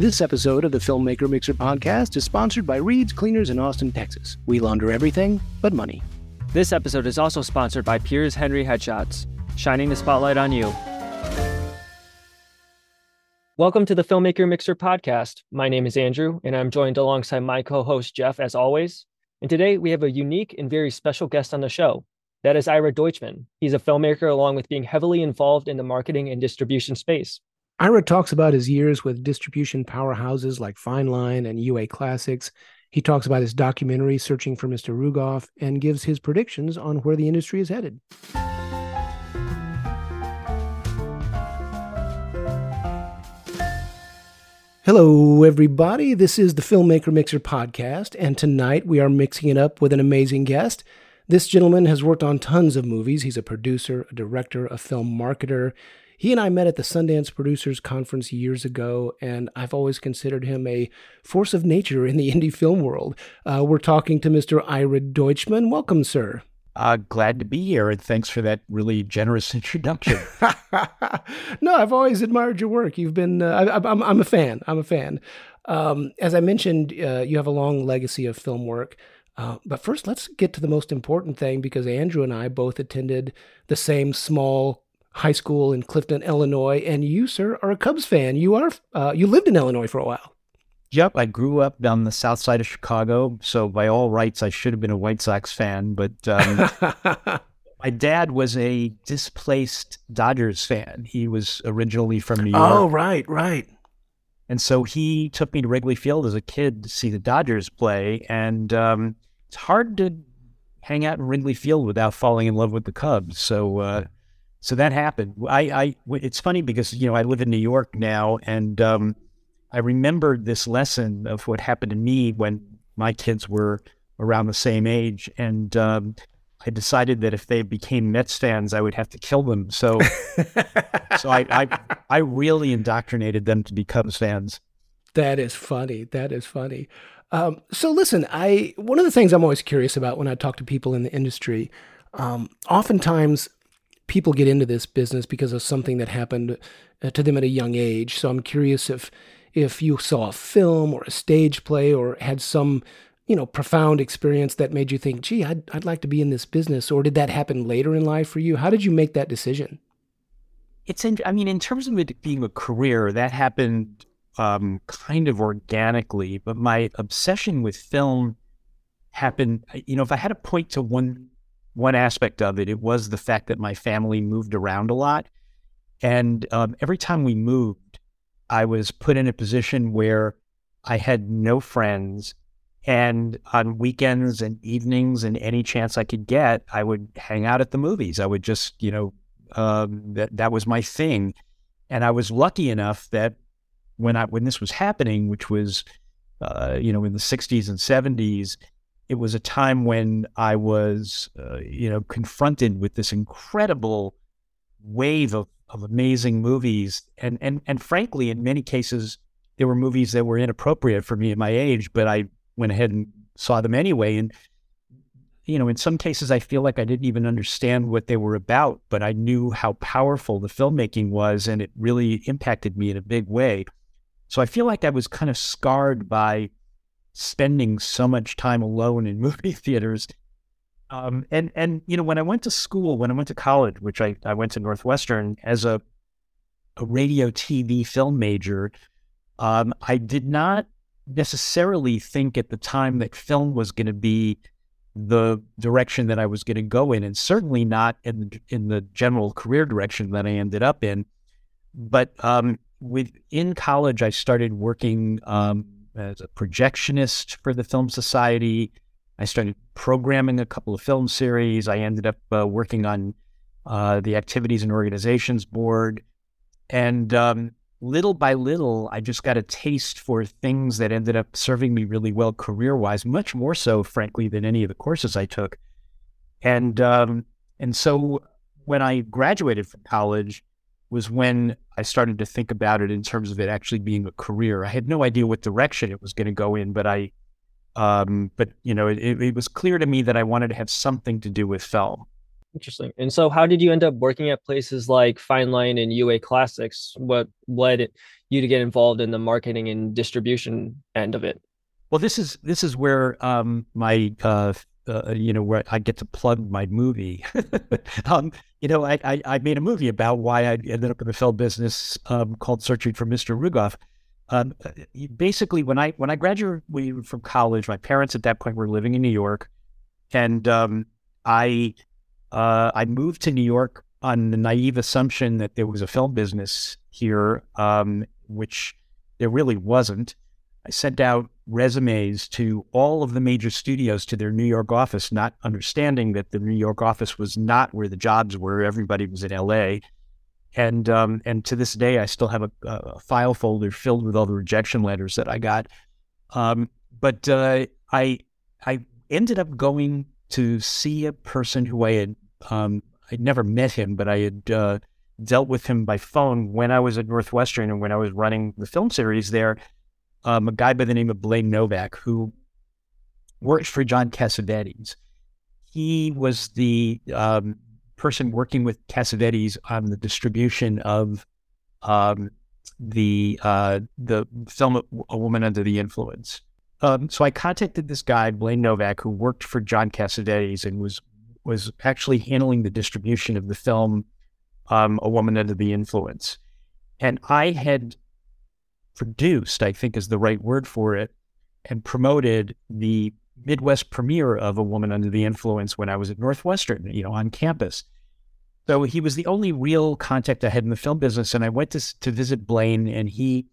This episode of the Filmmaker Mixer podcast is sponsored by Reid's Cleaners in Austin, Texas. We launder everything but money. This episode is also sponsored by Piers Hendrie Headshots, shining the spotlight on you. Welcome to the Filmmaker Mixer podcast. My name is Andrew, and I'm joined alongside my co host, Jeff, as always. And today we have a unique and very special guest on the show. That is Ira Deutchman. He's a filmmaker along with being heavily involved in the marketing and distribution space. Ira talks about his years with distribution powerhouses like Fine Line and UA Classics. He talks about his documentary, Searching for Mr. Rugoff, and gives his predictions on where the industry is headed. Hello, everybody. This is the Filmmaker Mixer podcast, and tonight we are mixing it up with an amazing guest. This gentleman has worked on tons of movies. He's a producer, a director, a film marketer. He and I met at the Sundance Producers Conference years ago, and I've always considered him a force of nature in the indie film world. Uh, we're talking to Mr. Ira Deutchman. Welcome, sir. Uh, glad to be here, and thanks for that really generous introduction. no, I've always admired your work. You've been, uh, I, am I'm a fan. I'm a fan. Um, as I mentioned, uh, you have a long legacy of film work. Uh, but first, let's get to the most important thing because Andrew and I both attended the same small high school in Clifton, Illinois, and you, sir, are a Cubs fan. You are uh, you lived in Illinois for a while. Yep, I grew up down the south side of Chicago, so by all rights, I should have been a White Sox fan. But um, my dad was a displaced Dodgers fan. He was originally from New York. Oh, right, right. And so he took me to Wrigley Field as a kid to see the Dodgers play, and um, it's hard to hang out in Wrigley Field without falling in love with the Cubs. So. Uh, so that happened. I, I, it's funny because you know I live in New York now, and um, I remembered this lesson of what happened to me when my kids were around the same age, and um, I decided that if they became Mets fans, I would have to kill them. So, so I, I, I really indoctrinated them to be Cubs fans. That is funny. That is funny. Um, so listen, I one of the things I'm always curious about when I talk to people in the industry, um, oftentimes people get into this business because of something that happened uh, to them at a young age. So I'm curious if if you saw a film or a stage play or had some you know profound experience that made you think, "Gee, I'd I'd like to be in this business," or did that happen later in life for you? How did you make that decision? It's in, I mean, in terms of it being a career, that happened um, kind of organically. But my obsession with film happened. You know, if I had to point to one one aspect of it, it was the fact that my family moved around a lot. And um, every time we moved, I was put in a position where I had no friends. And on weekends and evenings and any chance I could get, I would hang out at the movies. I would just, you know, um, that that was my thing. And I was lucky enough that when I when this was happening, which was, uh, you know, in the '60s and '70s, it was a time when I was, uh, you know, confronted with this incredible wave of, of amazing movies, and and and frankly, in many cases, there were movies that were inappropriate for me at my age, but I went ahead and saw them anyway. And you know, in some cases, I feel like I didn't even understand what they were about, but I knew how powerful the filmmaking was, and it really impacted me in a big way. So I feel like I was kind of scarred by spending so much time alone in movie theaters. Um, and and you know, when I went to school, when I went to college, which I, I went to Northwestern as a a radio TV film major, um, I did not necessarily think at the time that film was going to be the direction that I was going to go in, and certainly not in the in the general career direction that I ended up in. But um, within college, I started working um, as a projectionist for the Film Society. I started programming a couple of film series. I ended up uh, working on uh, the Activities and Organizations Board. And um, little by little, I just got a taste for things that ended up serving me really well career wise, much more so, frankly, than any of the courses I took. And, um, and so when I graduated from college, was when I started to think about it in terms of it actually being a career. I had no idea what direction it was going to go in, but I, um, but you know, it, it, was clear to me that I wanted to have something to do with film. Interesting. And so, how did you end up working at places like Fine Line and UA Classics? What led you to get involved in the marketing and distribution end of it? Well, this is this is where um, my uh, uh, you know where I get to plug my movie. um, you know, I, I, I made a movie about why I ended up in the film business um, called Searching for Mr. Rugoff. Um, basically, when I when I graduated from college, my parents at that point were living in New York, and um, I uh, I moved to New York on the naive assumption that there was a film business here, um, which there really wasn't. I sent out resumes to all of the major studios to their New York office, not understanding that the New York office was not where the jobs were. Everybody was in LA. And um, and to this day, I still have a, a, file folder filled with all the rejection letters that I got. Um, but uh, I I ended up going to see a person who I had um, I'd never met him, but I had uh, dealt with him by phone when I was at Northwestern and when I was running the film series there. Um, a guy by the name of Blaine Novak who worked for John Cassavetes. He was the um, person working with Cassavetes on the distribution of um, the uh, the film A Woman Under the Influence. Um, so I contacted this guy, Blaine Novak, who worked for John Cassavetes and was was actually handling the distribution of the film um, A Woman Under the Influence. And I had produced, I think is the right word for it, and promoted the Midwest premiere of A Woman Under the Influence when I was at Northwestern, you know, on campus. So he was the only real contact I had in the film business. And I went to, to visit Blaine and he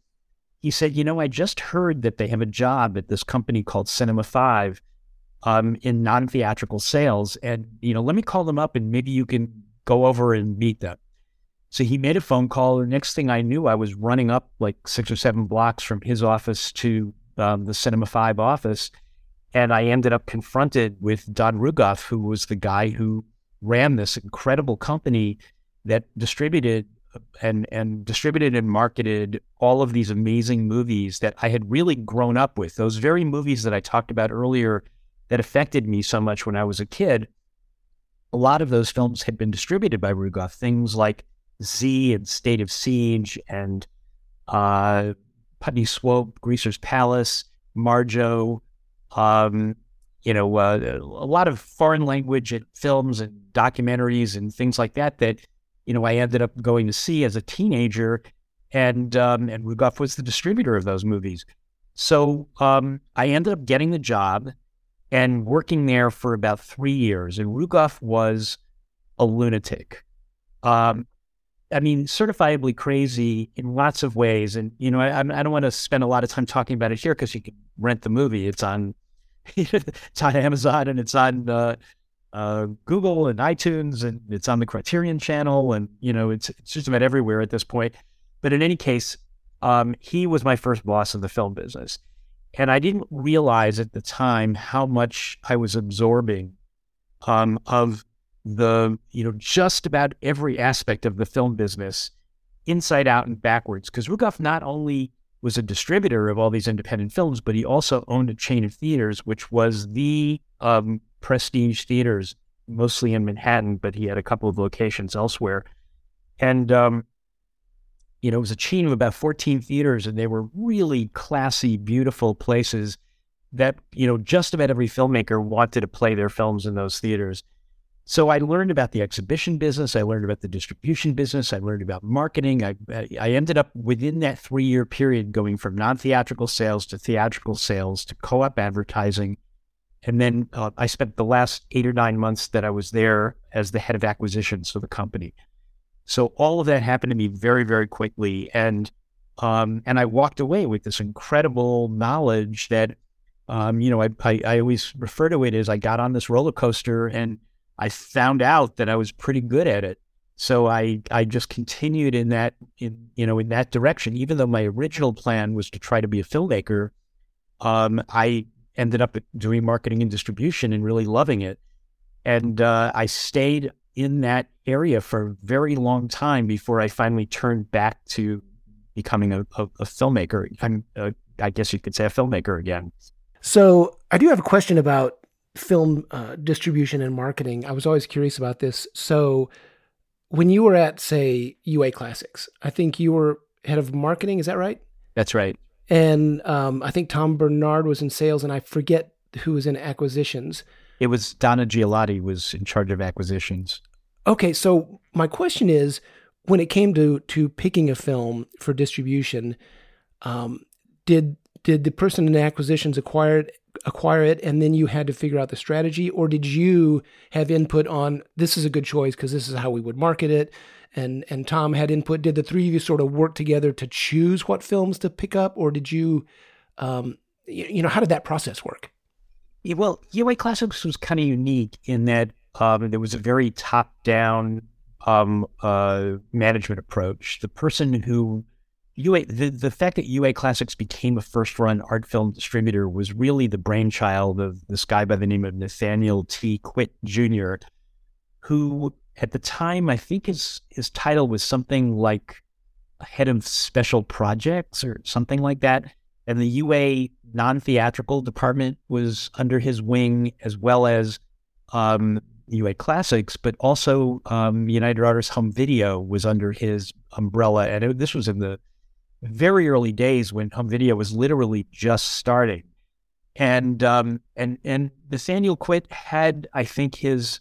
he said, you know, I just heard that they have a job at this company called Cinema Five um, in non theatrical sales. And, you know, let me call them up and maybe you can go over and meet them. So he made a phone call. The next thing I knew, I was running up like six or seven blocks from his office to um, the Cinema 5 office. And I ended up confronted with Don Rugoff, who was the guy who ran this incredible company that distributed and and distributed and marketed all of these amazing movies that I had really grown up with. Those very movies that I talked about earlier that affected me so much when I was a kid. A lot of those films had been distributed by Rugoff, things like Z and State of Siege and uh, Putney Swope, Greaser's Palace, Marjoe, um, you know, uh, a lot of foreign language films and documentaries and things like that that, you know, I ended up going to see as a teenager. And, um, and Rugoff was the distributor of those movies. So um, I ended up getting the job and working there for about three years. And Rugoff was a lunatic. Um, I mean, certifiably crazy in lots of ways. And, you know, I, I don't want to spend a lot of time talking about it here because you can rent the movie. It's on, it's on Amazon and it's on uh, uh, Google and iTunes and it's on the Criterion channel. And, you know, it's, it's just about everywhere at this point. But in any case, um, he was my first boss in the film business. And I didn't realize at the time how much I was absorbing um, of the, you know, just about every aspect of the film business inside out and backwards. Because Rugoff not only was a distributor of all these independent films, but he also owned a chain of theaters, which was the um, prestige theaters, mostly in Manhattan, but he had a couple of locations elsewhere. And um, you know, it was a chain of about 14 theaters, and they were really classy, beautiful places that, you know, just about every filmmaker wanted to play their films in those theaters. So I learned about the exhibition business. I learned about the distribution business. I learned about marketing. I, I ended up within that three year period going from non theatrical sales to theatrical sales to co op advertising. And then uh, I spent the last eight or nine months that I was there as the head of acquisitions for the company. So all of that happened to me very, very quickly. And um, and I walked away with this incredible knowledge that, um, you know, I, I, I always refer to it as I got on this roller coaster and I found out that I was pretty good at it. So I, I just continued in that, in, you know, in that direction. Even though my original plan was to try to be a filmmaker, um, I ended up doing marketing and distribution and really loving it. And uh, I stayed in that area for a very long time before I finally turned back to becoming a, a, a filmmaker. I'm, uh, I guess you could say a filmmaker again. So I do have a question about film uh, distribution and marketing, I was always curious about this. So, when you were at, say, UA Classics, I think you were head of marketing. Is that right? That's right. And um, I think Tom Bernard was in sales, and I forget who was in acquisitions. It was Donna Gigliotti was in charge of acquisitions. Okay, so my question is, when it came to to picking a film for distribution, um, did did the person in acquisitions acquire it, acquire it, and then you had to figure out the strategy, or did you have input on this is a good choice because this is how we would market it, and and Tom had input? Did the three of you sort of work together to choose what films to pick up, or did you, um, you, you know, how did that process work? Yeah, well, UA Classics was kind of unique in that um, there was a very top down um, uh, management approach. The person who UA, the, the fact that UA Classics became a first run art film distributor was really the brainchild of this guy by the name of Nathaniel T. Kwit Jr., who at the time, I think his, his title was something like head of special projects or something like that. And the UA non theatrical department was under his wing, as well as um, UA Classics, but also um, United Artists Home Video was under his umbrella. And it, this was in the very early days when home video was literally just starting. And um, and and Nathaniel Kwit had, I think, his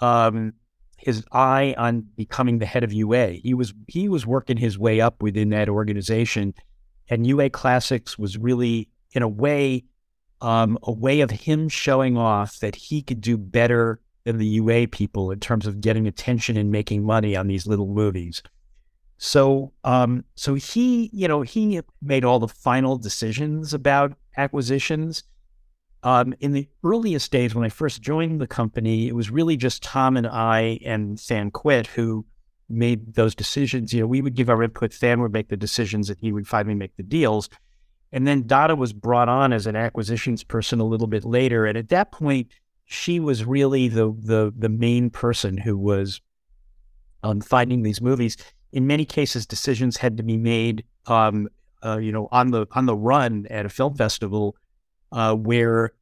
um, his eye on becoming the head of UA. He was he was working his way up within that organization, and UA Classics was really, in a way, um, a way of him showing off that he could do better than the UA people in terms of getting attention and making money on these little movies. So, um, so he, you know, he made all the final decisions about acquisitions. Um, in the earliest days, when I first joined the company, it was really just Tom and I and Than Kwit who made those decisions. You know, we would give our input, Than would make the decisions, and he would finally make the deals. And then Dada was brought on as an acquisitions person a little bit later, and at that point, she was really the the the main person who was um, finding these movies in many cases, decisions had to be made, um, uh, you know, on the on the run at a film festival, uh, where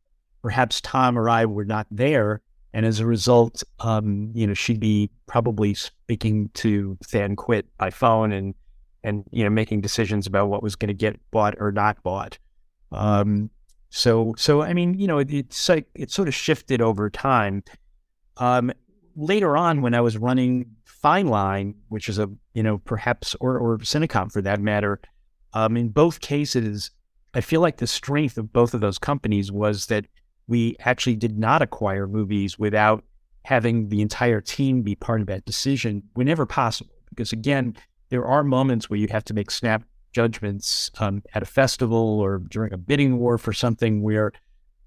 perhaps Tom or I were not there, and as a result, um, you know, she'd be probably speaking to Than Kwit by phone and and you know making decisions about what was going to get bought or not bought. Um, so so I mean, you know, it, it's like it sort of shifted over time. Um, later on, when I was running Fine Line, which is a you know perhaps or or Cinecom for that matter, um, in both cases, I feel like the strength of both of those companies was that we actually did not acquire movies without having the entire team be part of that decision whenever possible. Because again, there are moments where you have to make snap judgments um, at a festival or during a bidding war for something where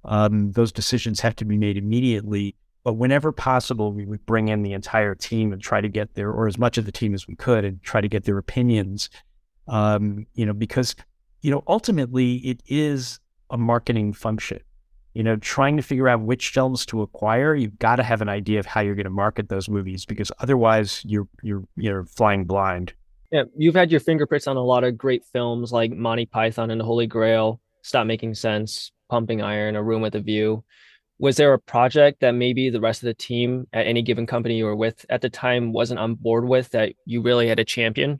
um, those decisions have to be made immediately. But whenever possible, we would bring in the entire team and try to get their, or as much of the team as we could, and try to get their opinions. Um, you know, because you know ultimately it is a marketing function. You know, trying to figure out which films to acquire, you've got to have an idea of how you're going to market those movies because otherwise you're you're you're flying blind. Yeah, you've had your fingerprints on a lot of great films like Monty Python and the Holy Grail, Stop Making Sense, Pumping Iron, A Room with a View was there a project that maybe the rest of the team at any given company you were with at the time wasn't on board with that you really had a champion?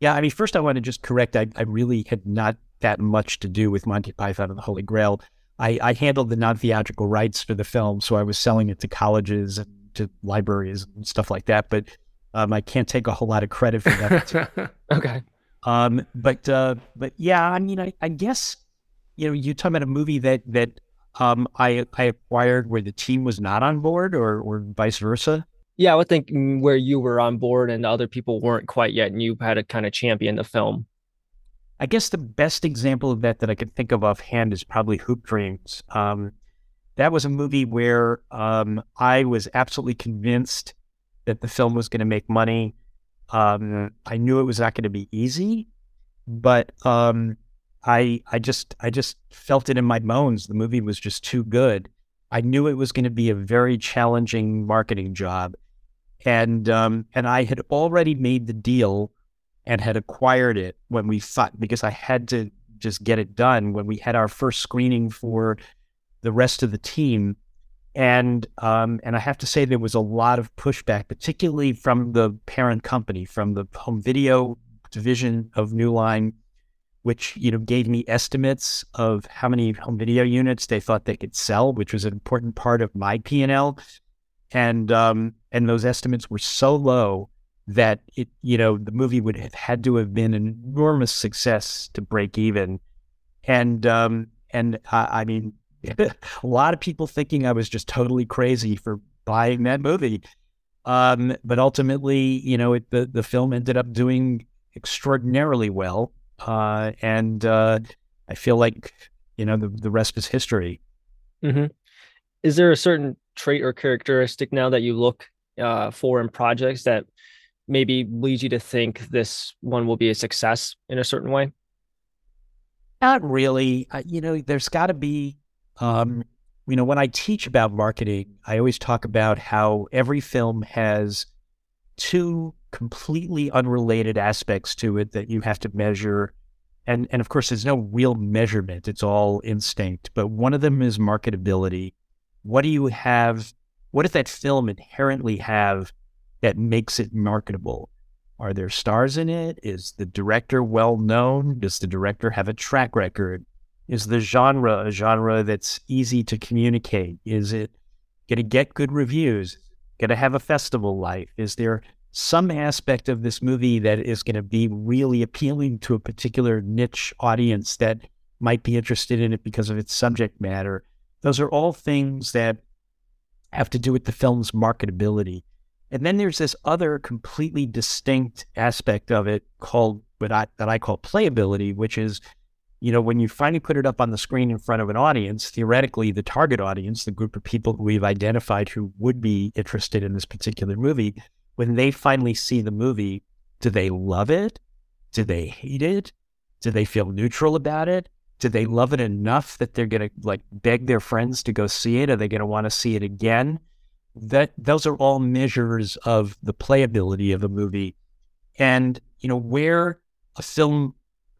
Yeah, I mean, first I want to just correct. I, I really had not that much to do with Monty Python and the Holy Grail. I, I handled the non-theatrical rights for the film, so I was selling it to colleges and to libraries and stuff like that. But um, I can't take a whole lot of credit for that. okay. Um, but uh, but yeah, I mean, I, I guess you know, you talk about a movie that that um, I I acquired where the team was not on board, or or vice versa? Yeah, I would think mm, where you were on board and other people weren't quite yet, and you had to kind of champion the film. I guess the best example of that that I can think of offhand is probably Hoop Dreams. Um, that was a movie where um, I was absolutely convinced that the film was going to make money. Um, I knew it was not going to be easy, but um, I I just I just felt it in my bones. The movie was just too good. I knew it was going to be a very challenging marketing job, and um, and I had already made the deal and had acquired it when we thought because I had to just get it done when we had our first screening for the rest of the team. And um, and I have to say there was a lot of pushback, particularly from the parent company, from the home video division of New Line, which you know gave me estimates of how many home video units they thought they could sell, which was an important part of my P and L. And um, and those estimates were so low that it you know the movie would have had to have been an enormous success to break even. And um, and I, mean a lot of people thinking I was just totally crazy for buying that movie. Um, but ultimately, you know, it, the the film ended up doing extraordinarily well, uh, and uh, I feel like you know the the rest is history. Mm-hmm. Is there a certain trait or characteristic now that you look uh, for in projects that maybe leads you to think this one will be a success in a certain way? Not really. you know, there's got to be um, you know, when I teach about marketing, I always talk about how every film has two completely unrelated aspects to it that you have to measure. And, and of course, there's no real measurement, it's all instinct. But one of them is marketability. What do you have? What does that film inherently have that makes it marketable? Are there stars in it? Is the director well known? Does the director have a track record? Is the genre a genre that's easy to communicate? Is it going to get good reviews? Going to have a festival life? Is there some aspect of this movie that is going to be really appealing to a particular niche audience that might be interested in it because of its subject matter? Those are all things that have to do with the film's marketability. And then there's this other completely distinct aspect of it called what I, that I call playability, which is you know, when you finally put it up on the screen in front of an audience, theoretically, the target audience, the group of people who we've identified who would be interested in this particular movie, when they finally see the movie, do they love it? Do they hate it? Do they feel neutral about it? Do they love it enough that they're going to like beg their friends to go see it? Are they going to want to see it again? That those are all measures of the playability of a movie, and you know where a film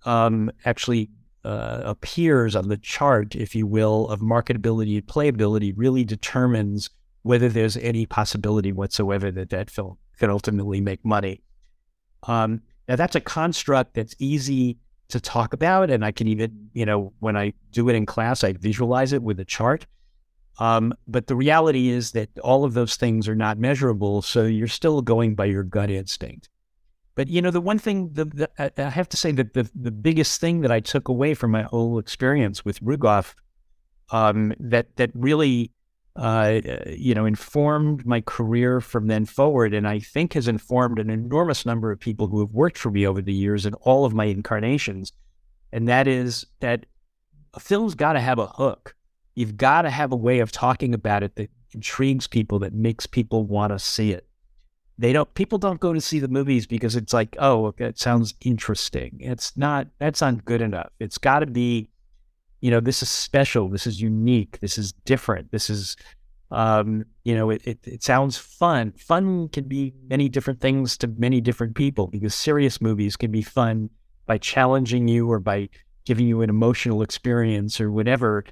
um, actually uh, appears on the chart, if you will, of marketability and playability really determines whether there's any possibility whatsoever that that film could ultimately make money. Um, now, that's a construct that's easy to talk about, and I can even, you know, when I do it in class, I visualize it with a chart. Um, but the reality is that all of those things are not measurable, so you're still going by your gut instinct. But you know, the one thing the, the, I have to say that the the biggest thing that I took away from my whole experience with Rugoff, um, that that really, uh, you know, informed my career from then forward, and I think has informed an enormous number of people who have worked for me over the years in all of my incarnations, and that is that a film's got to have a hook. You've got to have a way of talking about it that intrigues people, that makes people want to see it. They don't people don't go to see the movies because it's like oh it sounds interesting. It's not that's not good enough. It's got to be you know this is special this is unique this is different this is um, you know it, it, it sounds fun. Fun can be many different things to many different people because serious movies can be fun by challenging you or by giving you an emotional experience or whatever.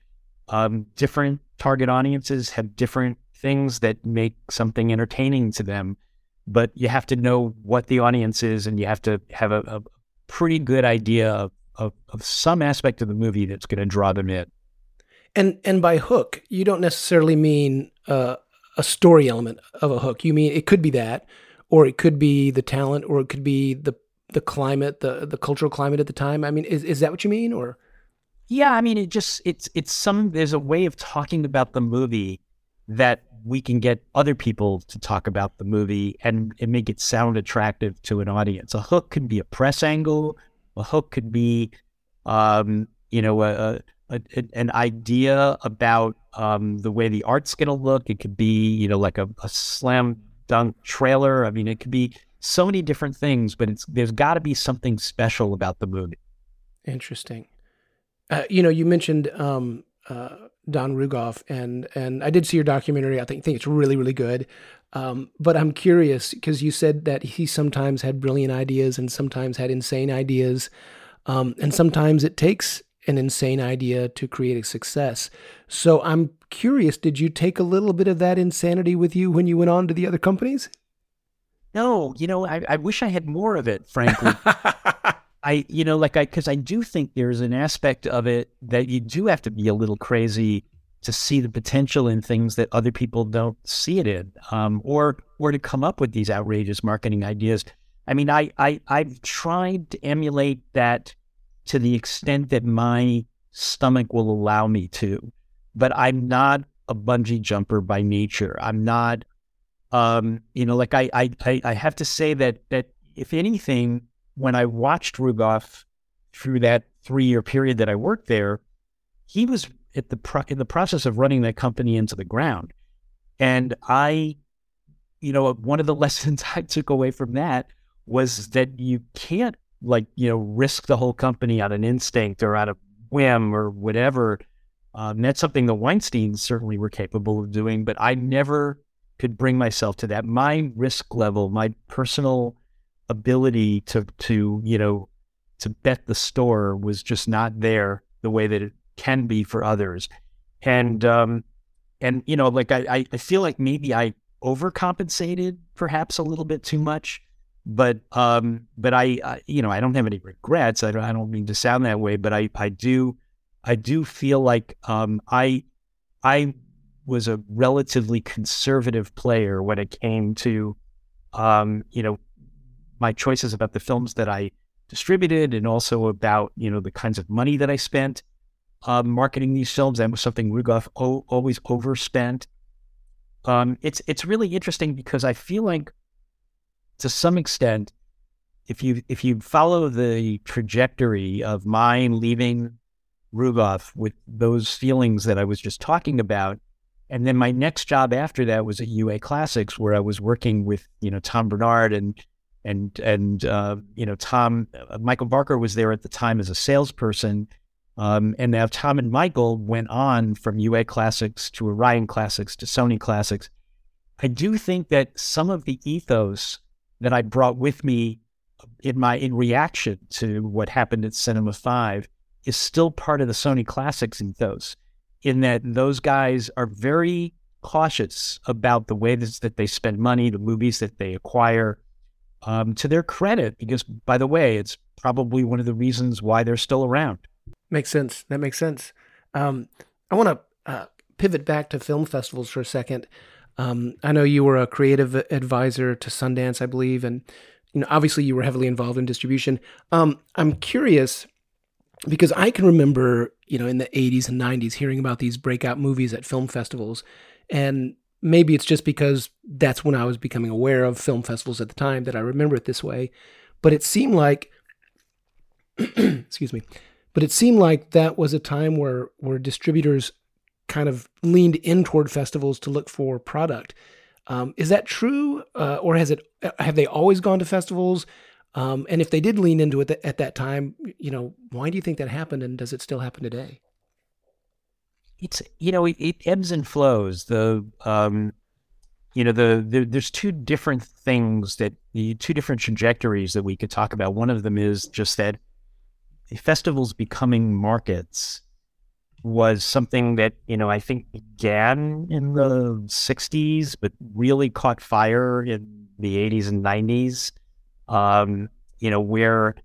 Um, different target audiences have different things that make something entertaining to them but you have to know what the audience is and you have to have a, a pretty good idea of, of, of, some aspect of the movie that's going to draw them in. And and by hook, you don't necessarily mean uh, a story element of a hook. You mean it could be that, or it could be the talent, or it could be the the climate, the the cultural climate at the time. I mean, is is that what you mean, or? Yeah, I mean, it just it's it's some there's a way of talking about the movie that we can get other people to talk about the movie and, and make it sound attractive to an audience. A hook can be a press angle. A hook could be, um, you know, a, a, an idea about um, the way the art's going to look. It could be, you know, like a, a slam dunk trailer. I mean, it could be so many different things, but it's there's got to be something special about the movie. Interesting. Uh, you know, you mentioned um, uh, Don Rugoff, and and I did see your documentary. I think think it's really really good. Um, but I'm curious because you said that he sometimes had brilliant ideas and sometimes had insane ideas, um, and sometimes it takes an insane idea to create a success. So I'm curious, did you take a little bit of that insanity with you when you went on to the other companies? No, you know, I, I wish I had more of it, frankly. I, you know, like I, because I do think there's an aspect of it that you do have to be a little crazy to see the potential in things that other people don't see it in, um, or or to come up with these outrageous marketing ideas. I mean, I, I I've tried to emulate that to the extent that my stomach will allow me to, but I'm not a bungee jumper by nature. I'm not, um, you know, like I I I have to say that that if anything, when I watched Rugoff through that three year period that I worked there, he was at the pro- in the process of running that company into the ground. And I, you know, one of the lessons I took away from that was that you can't like, you know, risk the whole company on an instinct or on a whim or whatever. Um, that's something the Weinsteins certainly were capable of doing, but I never could bring myself to that. My risk level, my personal ability to, to, you know, to bet the store was just not there the way that it can be for others. And um, and you know, like I, I feel like maybe I overcompensated perhaps a little bit too much. But um, but I, I you know I don't have any regrets. I don't, I don't mean to sound that way, but I, I do I do feel like um, I I was a relatively conservative player when it came to um, you know my choices about the films that I distributed and also about you know the kinds of money that I spent uh, marketing these films. That was something Rugoff o- always overspent. Um, it's it's really interesting because I feel like, to some extent, if you if you follow the trajectory of mine leaving Rugoff with those feelings that I was just talking about, and then my next job after that was at UA Classics, where I was working with you know Tom Bernard and and and uh, you know Tom uh, Michael Barker was there at the time as a salesperson um, and now Tom and Michael went on from UA Classics to Orion Classics to Sony Classics. I do think that some of the ethos that I brought with me in my in reaction to what happened at Cinema Five is still part of the Sony Classics ethos. In that those guys are very cautious about the way that they spend money, the movies that they acquire. Um, to their credit, because by the way, it's probably one of the reasons why they're still around. Makes sense. That makes sense. Um, I want to uh, pivot back to film festivals for a second. Um, I know you were a creative advisor to Sundance, I believe, and you know, obviously you were heavily involved in distribution. Um, I'm curious because I can remember, you know, in the 80s and 90s hearing about these breakout movies at film festivals, and maybe it's just because that's when I was becoming aware of film festivals at the time that I remember it this way. But it seemed like, excuse me, but it seemed like that was a time where where distributors kind of leaned in toward festivals to look for product. Um, is that true, uh, or has it have they always gone to festivals? Um, and if they did lean into it at that time, you know, why do you think that happened, and does it still happen today? It's you know it, it ebbs and flows. The um, you know the, the, there's two different things that the two different trajectories that we could talk about. One of them is just that festivals becoming markets was something that you know I think began in the '60s, but really caught fire in the '80s and '90s. Um, you know where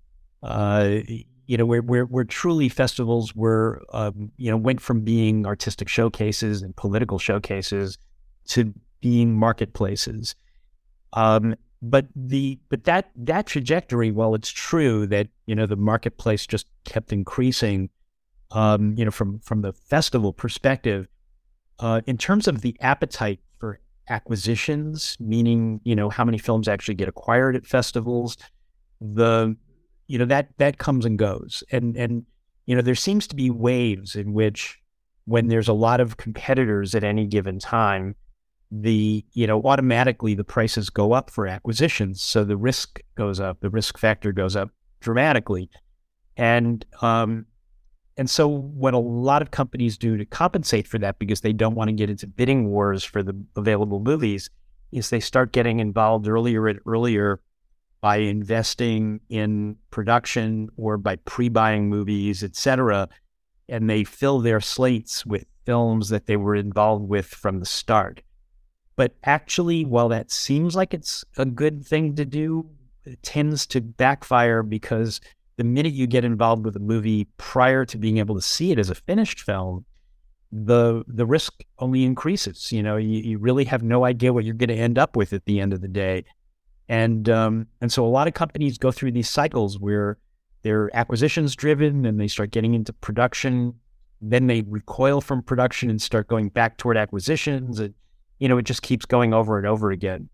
uh, you know where, where truly festivals were um, you know went from being artistic showcases and political showcases to being marketplaces. Um, but the but that that trajectory, while it's true that you know the marketplace just kept increasing, um, you know from from the festival perspective, uh, in terms of the appetite for acquisitions, meaning you know how many films actually get acquired at festivals, the you know that that comes and goes, and and you know there seems to be waves in which when there's a lot of competitors at any given time the you know automatically the prices go up for acquisitions. So the risk goes up the risk factor goes up dramatically. And um and so what a lot of companies do to compensate for that because they don't want to get into bidding wars for the available movies is they start getting involved earlier and earlier by investing in production or by pre-buying movies etc and they fill their slates with films that they were involved with from the start. But actually, while that seems like it's a good thing to do, it tends to backfire because the minute you get involved with a movie prior to being able to see it as a finished film, the the risk only increases. You know, you, you really have no idea what you're going to end up with at the end of the day, and um, and so a lot of companies go through these cycles where they're acquisitions driven and they start getting into production, then they recoil from production and start going back toward acquisitions, and you know it just keeps going over and over again.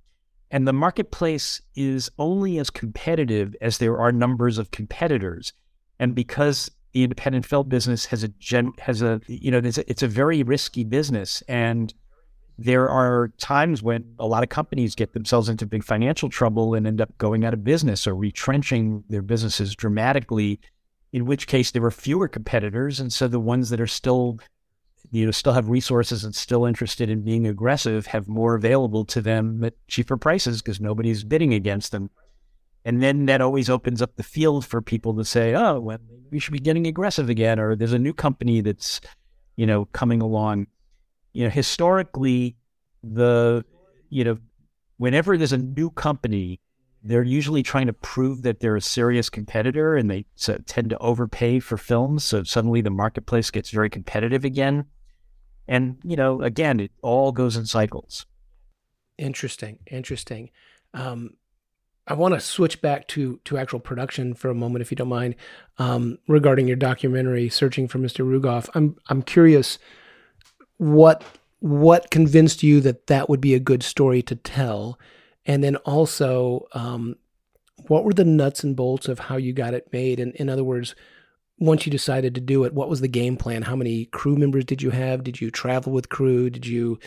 And the marketplace is only as competitive as there are numbers of competitors, and because the independent film business has a gen has a you know it's a, it's a very risky business. And there are times when a lot of companies get themselves into big financial trouble and end up going out of business or retrenching their businesses dramatically in which case there are fewer competitors and so the ones that are still you know still have resources and still interested in being aggressive have more available to them at cheaper prices because nobody's bidding against them and then that always opens up the field for people to say, oh, well, we should be getting aggressive again, or there's a new company that's, you know, coming along. You know, historically, the, you know, whenever there's a new company, they're usually trying to prove that they're a serious competitor and they tend to overpay for films. So suddenly the marketplace gets very competitive again. And, you know, again, it all goes in cycles. Interesting. Interesting. Um, I want to switch back to to actual production for a moment, if you don't mind, um, regarding your documentary "Searching for Mr. Rugoff." I'm I'm curious what what convinced you that that would be a good story to tell, and then also um, what were the nuts and bolts of how you got it made? And in other words, once you decided to do it, what was the game plan? How many crew members did you have? Did you travel with crew? Did you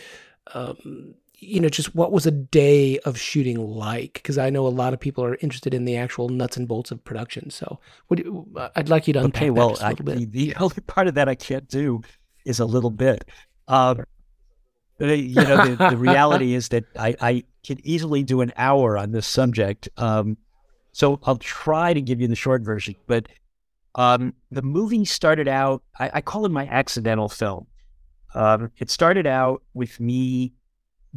um, you know, just what was a day of shooting like? Because I know a lot of people are interested in the actual nuts and bolts of production. So, you, I'd like you to unpack okay, well, I, the, the, only part of that I can't do is a little bit. Um, you know, the, the reality is that I, I, can easily do an hour on this subject. Um, so I'll try to give you the short version. But um, the movie started out, I, I, call it my accidental film. Um, it started out with me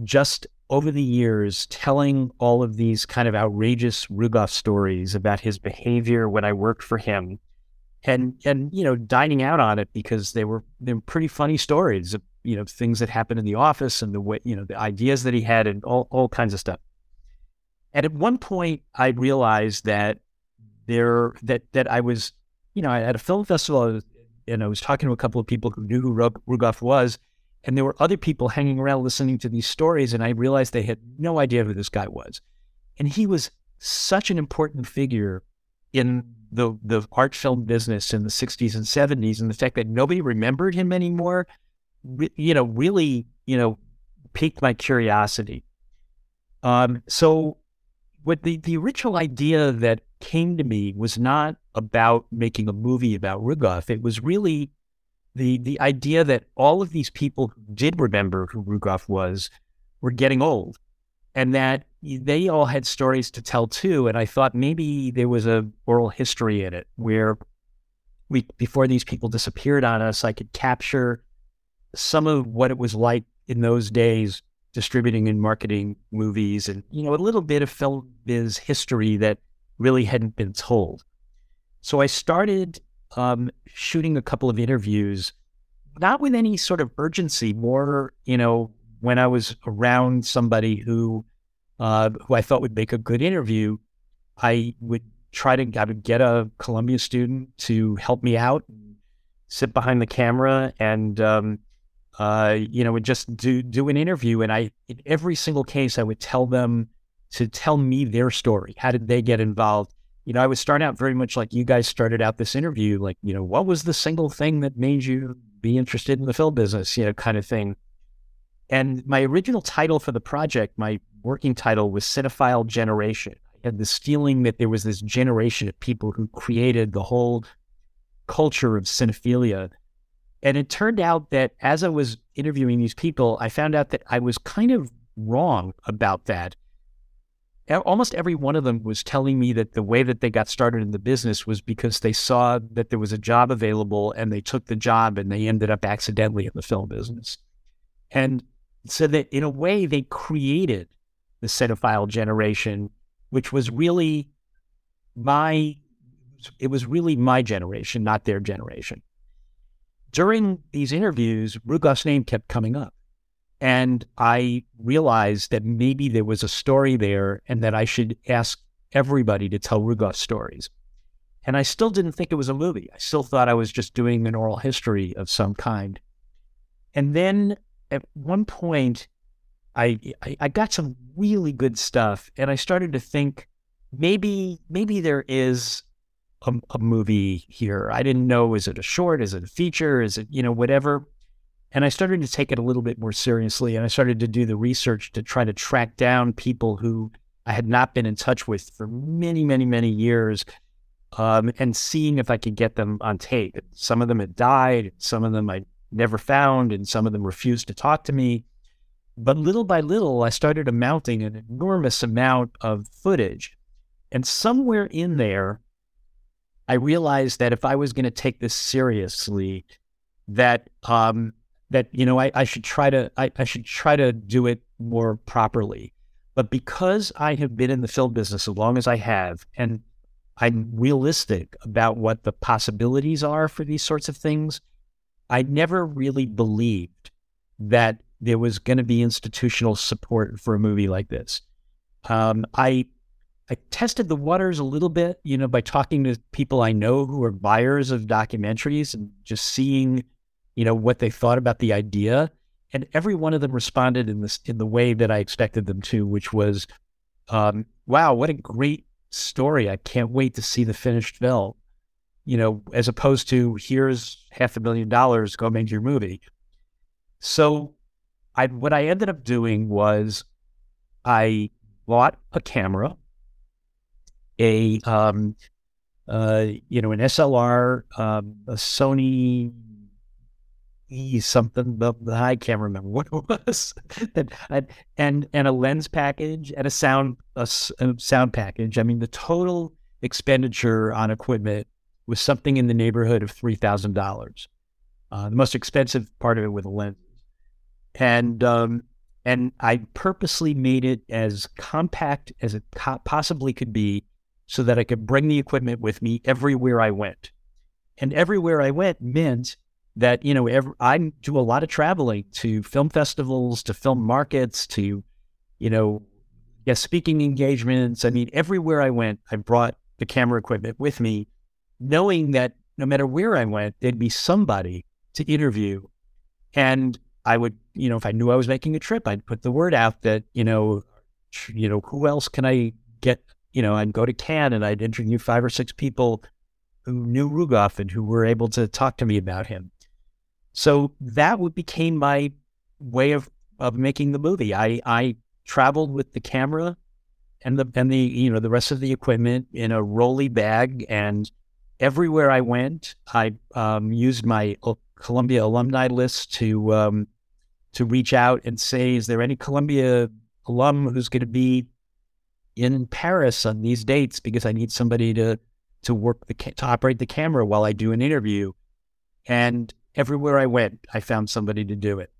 just over the years telling all of these kind of outrageous Rugoff stories about his behavior when I worked for him and and you know dining out on it because they were they were pretty funny stories you know things that happened in the office and the way you know the ideas that he had and all, all kinds of stuff and at one point I realized that there that that I was you know at a film festival and I was talking to a couple of people who knew who Rugoff was and there were other people hanging around listening to these stories, and I realized they had no idea who this guy was. And he was such an important figure in the the art film business in the 60s and 70s, and the fact that nobody remembered him anymore, re- you know, really, you know, piqued my curiosity. Um, so, what the the original idea that came to me was not about making a movie about Rugoff. It was really the the idea that all of these people who did remember who Rugoff was were getting old, and that they all had stories to tell too. And I thought maybe there was a oral history in it where we before these people disappeared on us, I could capture some of what it was like in those days distributing and marketing movies and you know a little bit of film biz history that really hadn't been told. So I started um, shooting a couple of interviews, not with any sort of urgency, more, you know, when I was around somebody who, uh, who I thought would make a good interview, I would try to, I would get a Columbia student to help me out, sit behind the camera and, um, uh, you know, would just do, do an interview. And I, in every single case, I would tell them to tell me their story. How did they get involved? you know, I would start out very much like you guys started out this interview, like, you know, what was the single thing that made you be interested in the film business, you know, kind of thing. And my original title for the project, my working title was Cinephile Generation. I had this feeling that there was this generation of people who created the whole culture of cinephilia. And it turned out that as I was interviewing these people, I found out that I was kind of wrong about that almost every one of them was telling me that the way that they got started in the business was because they saw that there was a job available and they took the job and they ended up accidentally in the film business. And so that in a way they created the cinephile generation, which was really my it was really my generation, not their generation. During these interviews, Rugoff's name kept coming up. And I realized that maybe there was a story there and that I should ask everybody to tell Rugoff stories. And I still didn't think it was a movie. I still thought I was just doing an oral history of some kind. And then at one point, I, I, I got some really good stuff, and I started to think maybe maybe there is a, a movie here. I didn't know is it a short, is it a feature, is it you know whatever. And I started to take it a little bit more seriously, and I started to do the research to try to track down people who I had not been in touch with for many, many, many years, um, and seeing if I could get them on tape. Some of them had died, some of them I never found, and some of them refused to talk to me. But little by little, I started amounting an enormous amount of footage. And somewhere in there, I realized that if I was going to take this seriously, that um, that you know I, I should try to I, I should try to do it more properly. But because I have been in the film business as long as I have, and I'm realistic about what the possibilities are for these sorts of things, I never really believed that there was going to be institutional support for a movie like this. Um, I I tested the waters a little bit, you know, by talking to people I know who are buyers of documentaries and just seeing, you know, what they thought about the idea. And every one of them responded in this in the way that I expected them to, which was, um, "Wow, what a great story! I can't wait to see the finished film." You know, as opposed to here's half a million dollars, go make your movie. So I what I ended up doing was I bought a camera, a um, uh, you know, an SLR, um, a Sony E something, but I can't remember what it was, and and a lens package and a sound a, a sound package. I mean, the total expenditure on equipment was something in the neighborhood of three thousand uh, dollars. The most expensive part of it with a lens and um, and I purposely made it as compact as it possibly could be, so that I could bring the equipment with me everywhere I went. And everywhere I went meant that you know every, I do a lot of traveling to film festivals, to film markets, to you know guest speaking engagements. I mean, everywhere I went, I brought the camera equipment with me, knowing that no matter where I went, there'd be somebody to interview. And I would, you know, if I knew I was making a trip, I'd put the word out that, you know, you know, who else can I get? You know, I'd go to Cannes and I'd interview five or six people who knew Rugoff and who were able to talk to me about him. So that became my way of of making the movie. I I traveled with the camera and the and the you know the rest of the equipment in a rolly bag, and everywhere I went, I um, used my Columbia alumni list to um, to reach out and say, is there any Columbia alum who's going to be in Paris on these dates because I need somebody to to work the to operate the camera while I do an interview. And everywhere I went, I found somebody to do it.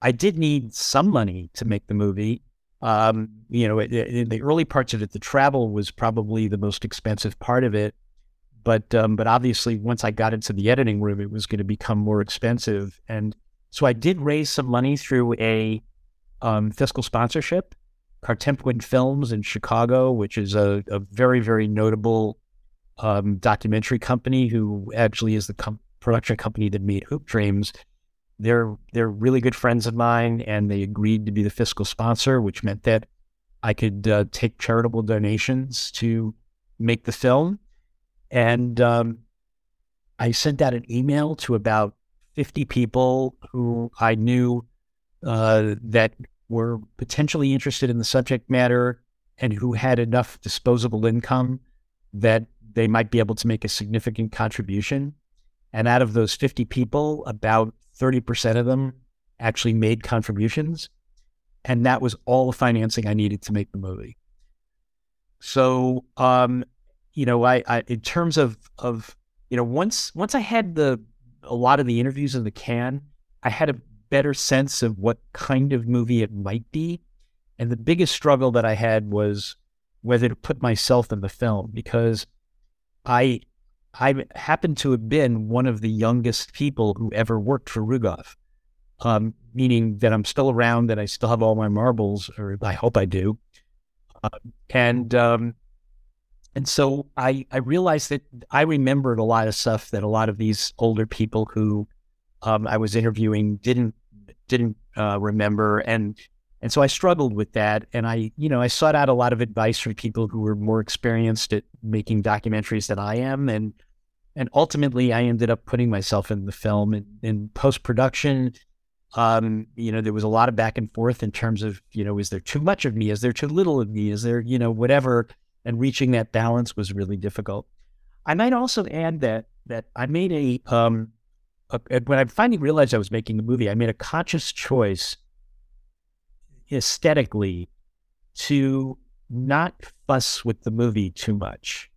I did need some money to make the movie. Um, you know, in the early parts of it, the travel was probably the most expensive part of it. But um, but obviously, once I got into the editing room, it was going to become more expensive. And so I did raise some money through a um, fiscal sponsorship, Kartemquin Films in Chicago, which is a, a very, very notable um, documentary company who actually is the com- production company that made Hoop Dreams. They're they're really good friends of mine, and they agreed to be the fiscal sponsor, which meant that I could uh, take charitable donations to make the film. And um, I sent out an email to about 50 people who I knew uh, that were potentially interested in the subject matter and who had enough disposable income that they might be able to make a significant contribution. And out of those 50 people, about 30% of them actually made contributions. And that was all the financing I needed to make the movie. So, um, you know, I, I in terms of of you know once once I had the a lot of the interviews in the can, I had a better sense of what kind of movie it might be. And the biggest struggle that I had was whether to put myself in the film because I I happen to have been one of the youngest people who ever worked for Rugoff, um, meaning that I'm still around and I still have all my marbles, or I hope I do. Uh, and um, and so I I realized that I remembered a lot of stuff that a lot of these older people who um, I was interviewing didn't didn't uh, remember, and and so I struggled with that. And I, you know, I sought out a lot of advice from people who were more experienced at making documentaries than I am. And, and ultimately I ended up putting myself in the film in, in post production. Um, you know, there was a lot of back and forth in terms of, you know, is there too much of me? Is there too little of me? Is there, you know, whatever? And reaching that balance was really difficult. I might also add that, that I made a, um, a, when I finally realized I was making a movie, I made a conscious choice aesthetically to not fuss with the movie too much.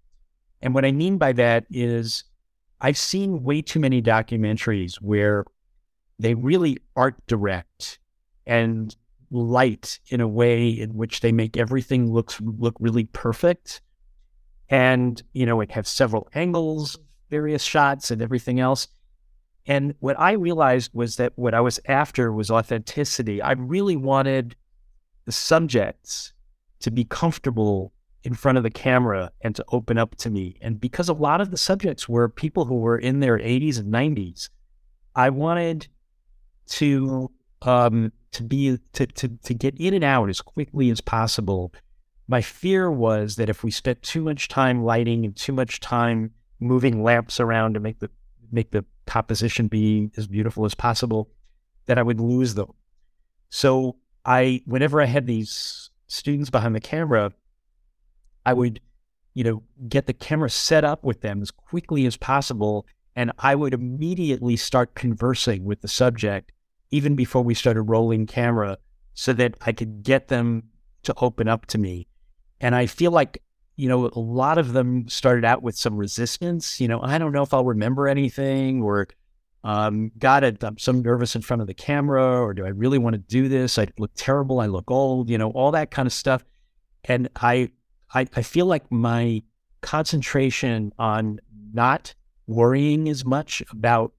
And what I mean by that is I've seen way too many documentaries where they really art direct and light in a way in which they make everything look look really perfect. And, you know, it has several angles, various shots and everything else. And what I realized was that what I was after was authenticity. I really wanted the subjects to be comfortable in front of the camera and to open up to me. And because a lot of the subjects were people who were in their 80s and 90s, I wanted to um, to be to, to to get in and out as quickly as possible. My fear was that if we spent too much time lighting and too much time moving lamps around to make the make the composition be as beautiful as possible, that I would lose them. So I, whenever I had these students behind the camera, I would, you know, get the camera set up with them as quickly as possible. And I would immediately start conversing with the subject, even before we started rolling camera, so that I could get them to open up to me. And I feel like, you know, a lot of them started out with some resistance. You know, I don't know if I'll remember anything or um, God, I'm so nervous in front of the camera, or do I really want to do this? I look terrible. I look old, you know, all that kind of stuff. And I, I, I feel like my concentration on not worrying as much about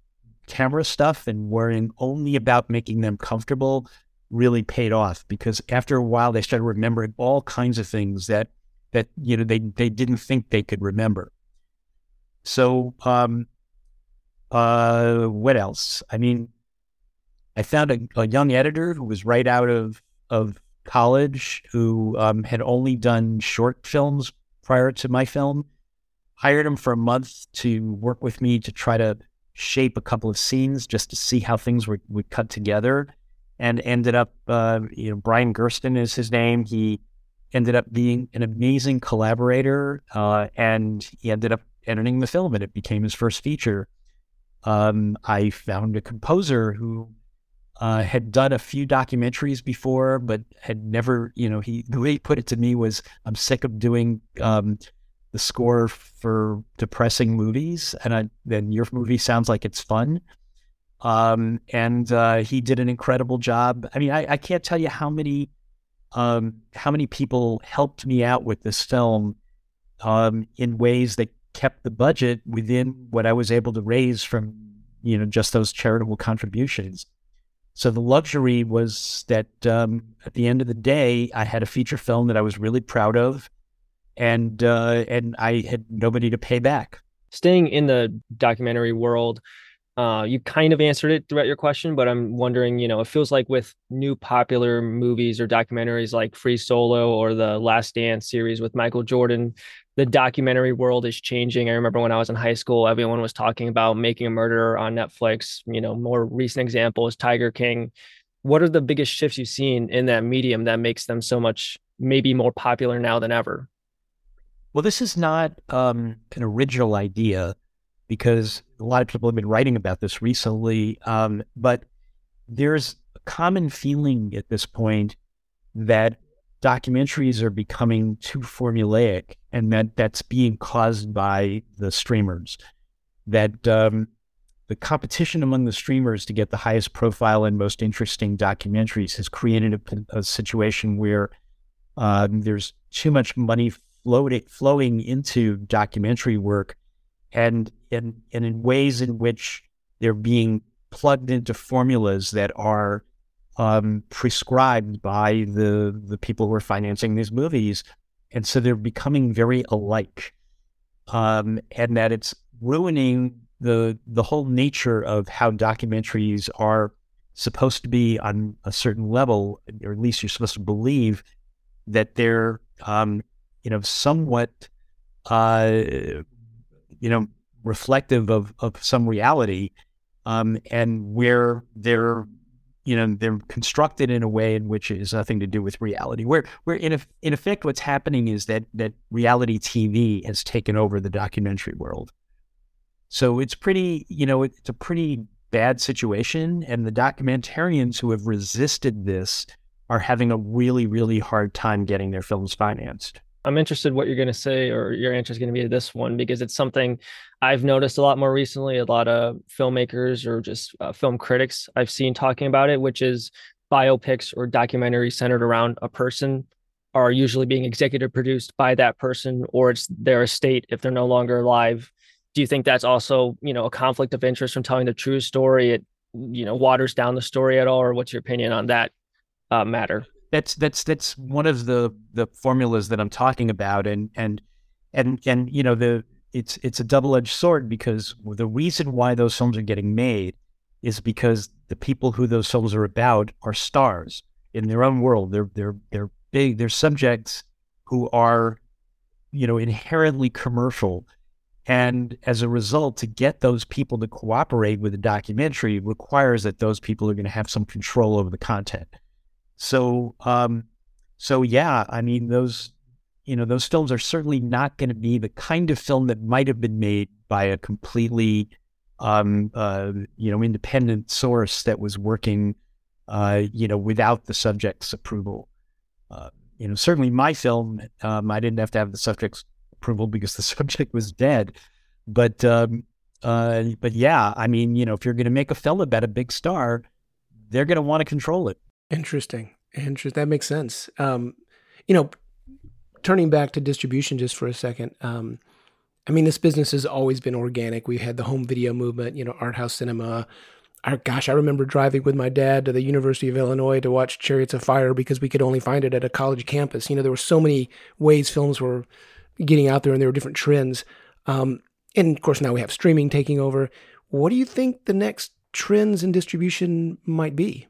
camera stuff and worrying only about making them comfortable really paid off because after a while they started remembering all kinds of things that that you know they they didn't think they could remember. So um, uh, what else? I mean, I found a, a, young editor who was right out of of college who um, had only done short films prior to my film. Hired him for a month to work with me to try to shape a couple of scenes just to see how things were, would cut together, and ended up, uh, you know, Brian Gersten is his name. He ended up being an amazing collaborator, uh, and he ended up editing the film, and it became his first feature um, I found a composer who uh, had done a few documentaries before, but had never, you know, he the way he put it to me was, "I'm sick of doing um, the score for depressing movies, and then your movie sounds like it's fun." Um, and uh, he did an incredible job. I mean, I, I can't tell you how many um, how many people helped me out with this film um, in ways that kept the budget within what I was able to raise from, you know, just those charitable contributions. So the luxury was that um, at the end of the day, I had a feature film that I was really proud of, and uh, and I had nobody to pay back. Staying in the documentary world, uh, you kind of answered it throughout your question, but I'm wondering, you know, it feels like with new popular movies or documentaries like Free Solo or the Last Dance series with Michael Jordan, the documentary world is changing. I remember when I was in high school, everyone was talking about making a murderer on Netflix. You know, more recent example is Tiger King. What are the biggest shifts you've seen in that medium that makes them so much maybe more popular now than ever? Well, this is not um, an original idea because a lot of people have been writing about this recently. Um, but there's a common feeling at this point that documentaries are becoming too formulaic, and that that's being caused by the streamers. That um, the competition among the streamers to get the highest profile and most interesting documentaries has created a, a situation where um, there's too much money floating flowing into documentary work, and and and in ways in which they're being plugged into formulas that are um, prescribed by the the people who are financing these movies, and so they're becoming very alike, um, and that it's ruining the the whole nature of how documentaries are supposed to be on a certain level, or at least you're supposed to believe that they're um, you know somewhat uh, you know reflective of of some reality, um, and where they're you know they're constructed in a way in which it has nothing to do with reality. Where where in, in effect what's happening is that that reality tv has taken over the documentary world. So it's pretty you know it's a pretty bad situation and the documentarians who have resisted this are having a really really hard time getting their films financed I'm interested what you're going to say or your answer is going to be to this one because it's something I've noticed a lot more recently. A lot of filmmakers or just uh, film critics I've seen talking about it, which is biopics or documentaries centered around a person are usually being executive produced by that person or it's their estate if they're no longer alive. Do you think that's also, you know, a conflict of interest from telling the true story? It, you know, waters down the story at all, or what's your opinion on that uh, matter? That's that's that's one of the the formulas that I'm talking about, and and and and you know the it's it's a double edged sword because the reason why those films are getting made is because the people who those films are about are stars in their own world. They're they're they're big. They're subjects who are you know inherently commercial. And as a result, to get those people to cooperate with a documentary requires that those people are going to have some control over the content. So, um, so yeah, I mean, those, you know, those films are certainly not going to be the kind of film that might have been made by a completely, um, uh, you know, independent source that was working, uh, you know, without the subject's approval. Uh, you know, certainly my film, um, I didn't have to have the subject's approval because the subject was dead. But, um, uh, but yeah, I mean, you know, if you're going to make a film about a big star, they're going to want to control it. Interesting. Interesting. That makes sense. Um, you know, turning back to distribution just for a second. Um, I mean, this business has always been organic. We had the home video movement, you know, art house cinema. Our, gosh, I remember driving with my dad to the University of Illinois to watch Chariots of Fire because we could only find it at a college campus. You know, there were so many ways films were getting out there and there were different trends. Um, and of course, now we have streaming taking over. What do you think the next trends in distribution might be?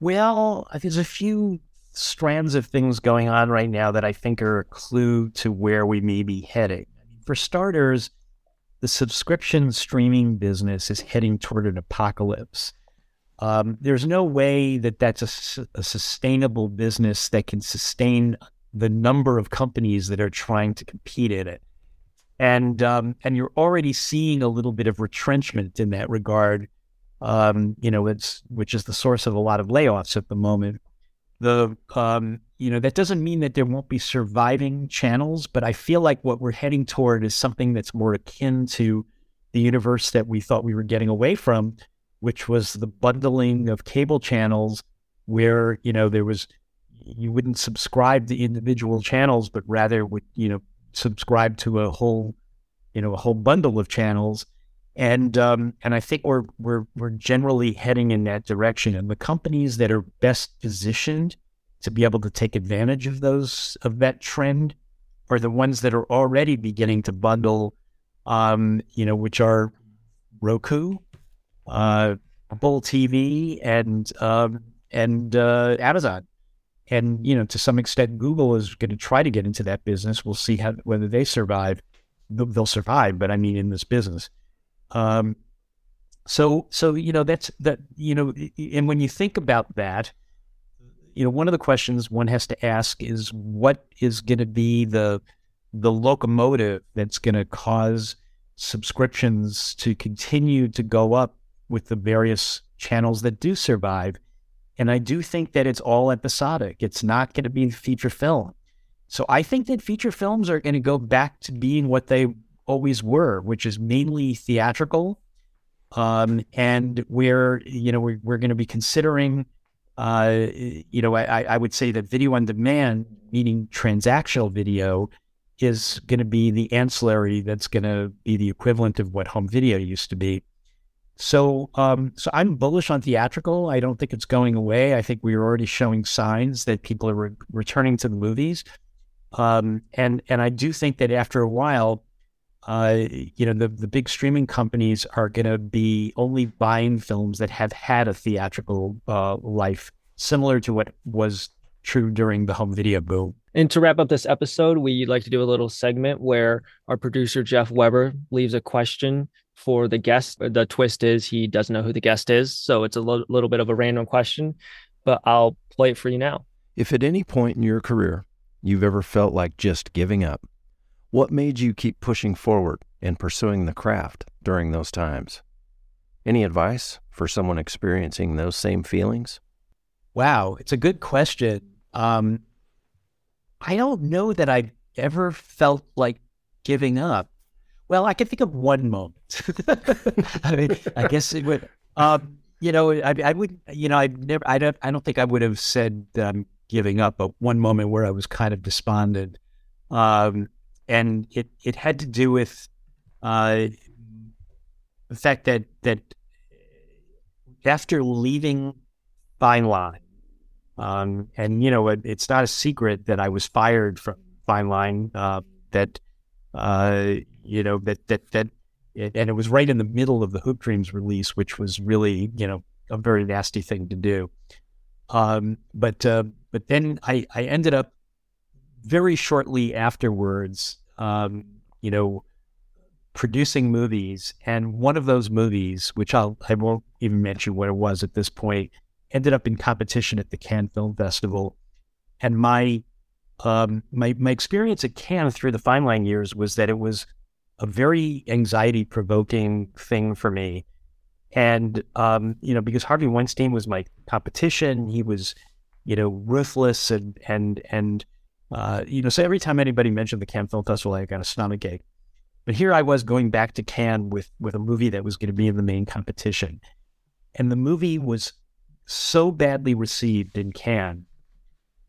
Well, there's a few strands of things going on right now that I think are a clue to where we may be heading. For starters, the subscription streaming business is heading toward an apocalypse. Um, there's no way that that's a, a, sustainable business that can sustain the number of companies that are trying to compete in it. And um, and you're already seeing a little bit of retrenchment in that regard um, you know, it's which is the source of a lot of layoffs at the moment. The um, you know that doesn't mean that there won't be surviving channels, but I feel like what we're heading toward is something that's more akin to the universe that we thought we were getting away from, which was the bundling of cable channels, where you know there was you wouldn't subscribe to individual channels, but rather would you know subscribe to a whole you know a whole bundle of channels and um, and I think we're we're we're generally heading in that direction. And the companies that are best positioned to be able to take advantage of those of that trend are the ones that are already beginning to bundle, um, you know, which are Roku, uh, Apple TV, and um, and uh, Amazon. And you know, to some extent, Google is going to try to get into that business. We'll see how whether they survive. They'll survive, but I mean, in this business. Um, so, so you know that's that. You know, and when you think about that, you know, one of the questions one has to ask is what is going to be the the locomotive that's going to cause subscriptions to continue to go up with the various channels that do survive. And I do think that it's all episodic. It's not going to be feature film. So I think that feature films are going to go back to being what they always were, which is mainly theatrical. Um, and we're, you know, we're, we're going to be considering, uh, you know, I, I would say that video on demand, meaning transactional video, is going to be the ancillary that's going to be the equivalent of what home video used to be. So, um, so I'm bullish on theatrical. I don't think it's going away. I think we're already showing signs that people are re- returning to the movies, um, and and I do think that after a while, uh, you know, the the big streaming companies are going to be only buying films that have had a theatrical uh, life, similar to what was true during the home video boom. And to wrap up this episode, we'd like to do a little segment where our producer Jeff Weber leaves a question for the guest. The twist is he doesn't know who the guest is, so it's a lo- little bit of a random question, but I'll play it for you now. If at any point in your career you've ever felt like just giving up, what made you keep pushing forward and pursuing the craft during those times? Any advice for someone experiencing those same feelings? Wow, it's a good question. Um, I don't know that I've ever felt like giving up. Well, I can think of one moment. I mean, I guess it would. Um, you know, I, I would. You know, I never. I don't. I don't think I would have said that I'm giving up. But one moment where I was kind of despondent, um, and it it had to do with uh, the fact that that after leaving Fine Line, um, and you know, it, it's not a secret that I was fired from Fine Line. Uh, that uh, you know that that that, it, and it was right in the middle of the Hoop Dreams release, which was really you know a very nasty thing to do. Um, but uh, but then I I ended up very shortly afterwards, um, you know, producing movies, and one of those movies, which I'll I won't even mention what it was at this point, ended up in competition at the Cannes Film Festival. And my um, my my experience at Cannes through the fine line years was that it was a very anxiety provoking thing for me. And um, you know, because Harvey Weinstein was my competition, he was, you know, ruthless and and and uh, you know, so every time anybody mentioned the Cannes Film Festival, I got a stomach ache. But here I was going back to Cannes with with a movie that was going to be in the main competition, and the movie was so badly received in Cannes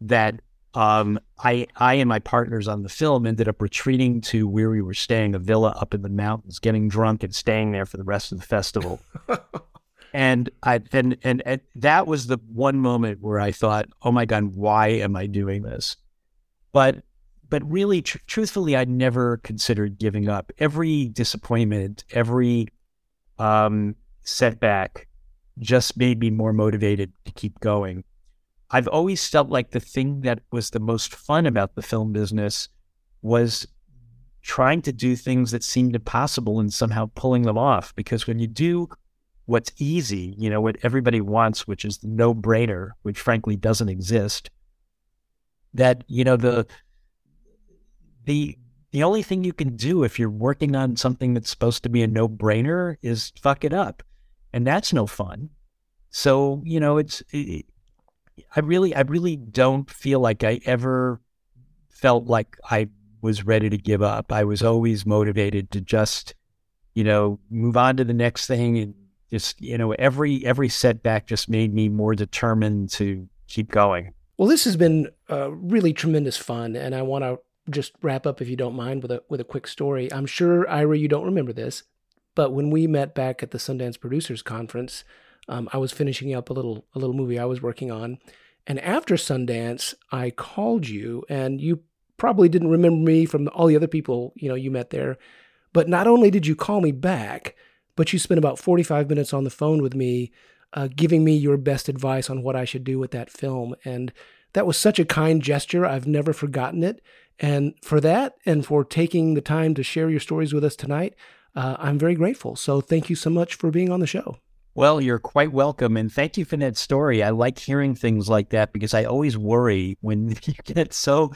that um, I I and my partners on the film ended up retreating to where we were staying, a villa up in the mountains, getting drunk and staying there for the rest of the festival. and I and, and and that was the one moment where I thought, "Oh my god, why am I doing this?" But but really, tr- truthfully, I never considered giving up. Every disappointment, every um, setback just made me more motivated to keep going. I've always felt like the thing that was the most fun about the film business was trying to do things that seemed impossible and somehow pulling them off. Because when you do what's easy, you know, what everybody wants, which is the no brainer, which frankly doesn't exist, that, you know, the, the, the only thing you can do if you're working on something that's supposed to be a no brainer is fuck it up and that's no fun. So you know, it's it, I really, I really don't feel like I ever felt like I was ready to give up. I was always motivated to just, you know, move on to the next thing and just, you know, every every setback just made me more determined to keep going. Well, this has been uh, really tremendous fun, and I want to just wrap up, if you don't mind, with a with a quick story. I'm sure Ira, you don't remember this, but when we met back at the Sundance Producers Conference, um, I was finishing up a little a little movie I was working on, and after Sundance, I called you, and you probably didn't remember me from all the other people you know you met there, but not only did you call me back, but you spent about 45 minutes on the phone with me, uh, giving me your best advice on what I should do with that film, and that was such a kind gesture. I've never forgotten it. And for that, and for taking the time to share your stories with us tonight, uh, I'm very grateful. So thank you so much for being on the show. Well, you're quite welcome. And thank you for that story. I like hearing things like that because I always worry when you get so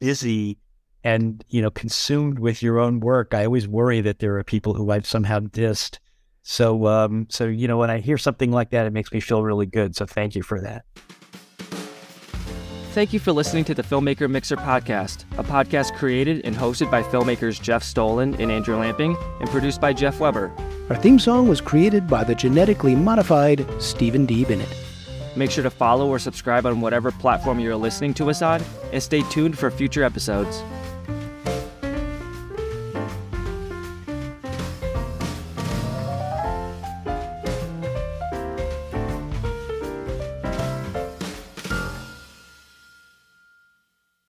busy and, you know, consumed with your own work. I always worry that there are people who I've somehow dissed. So, um, so you know, when I hear something like that, it makes me feel really good. So, thank you for that. Thank you for listening to the Filmmaker Mixer podcast, a podcast created and hosted by filmmakers Jeff Stolhand and Andrew Lamping, and produced by Jeff Weber. Our theme song was created by the genetically modified Stephen D. Bennett. Make sure to follow or subscribe on whatever platform you're listening to us on, and stay tuned for future episodes.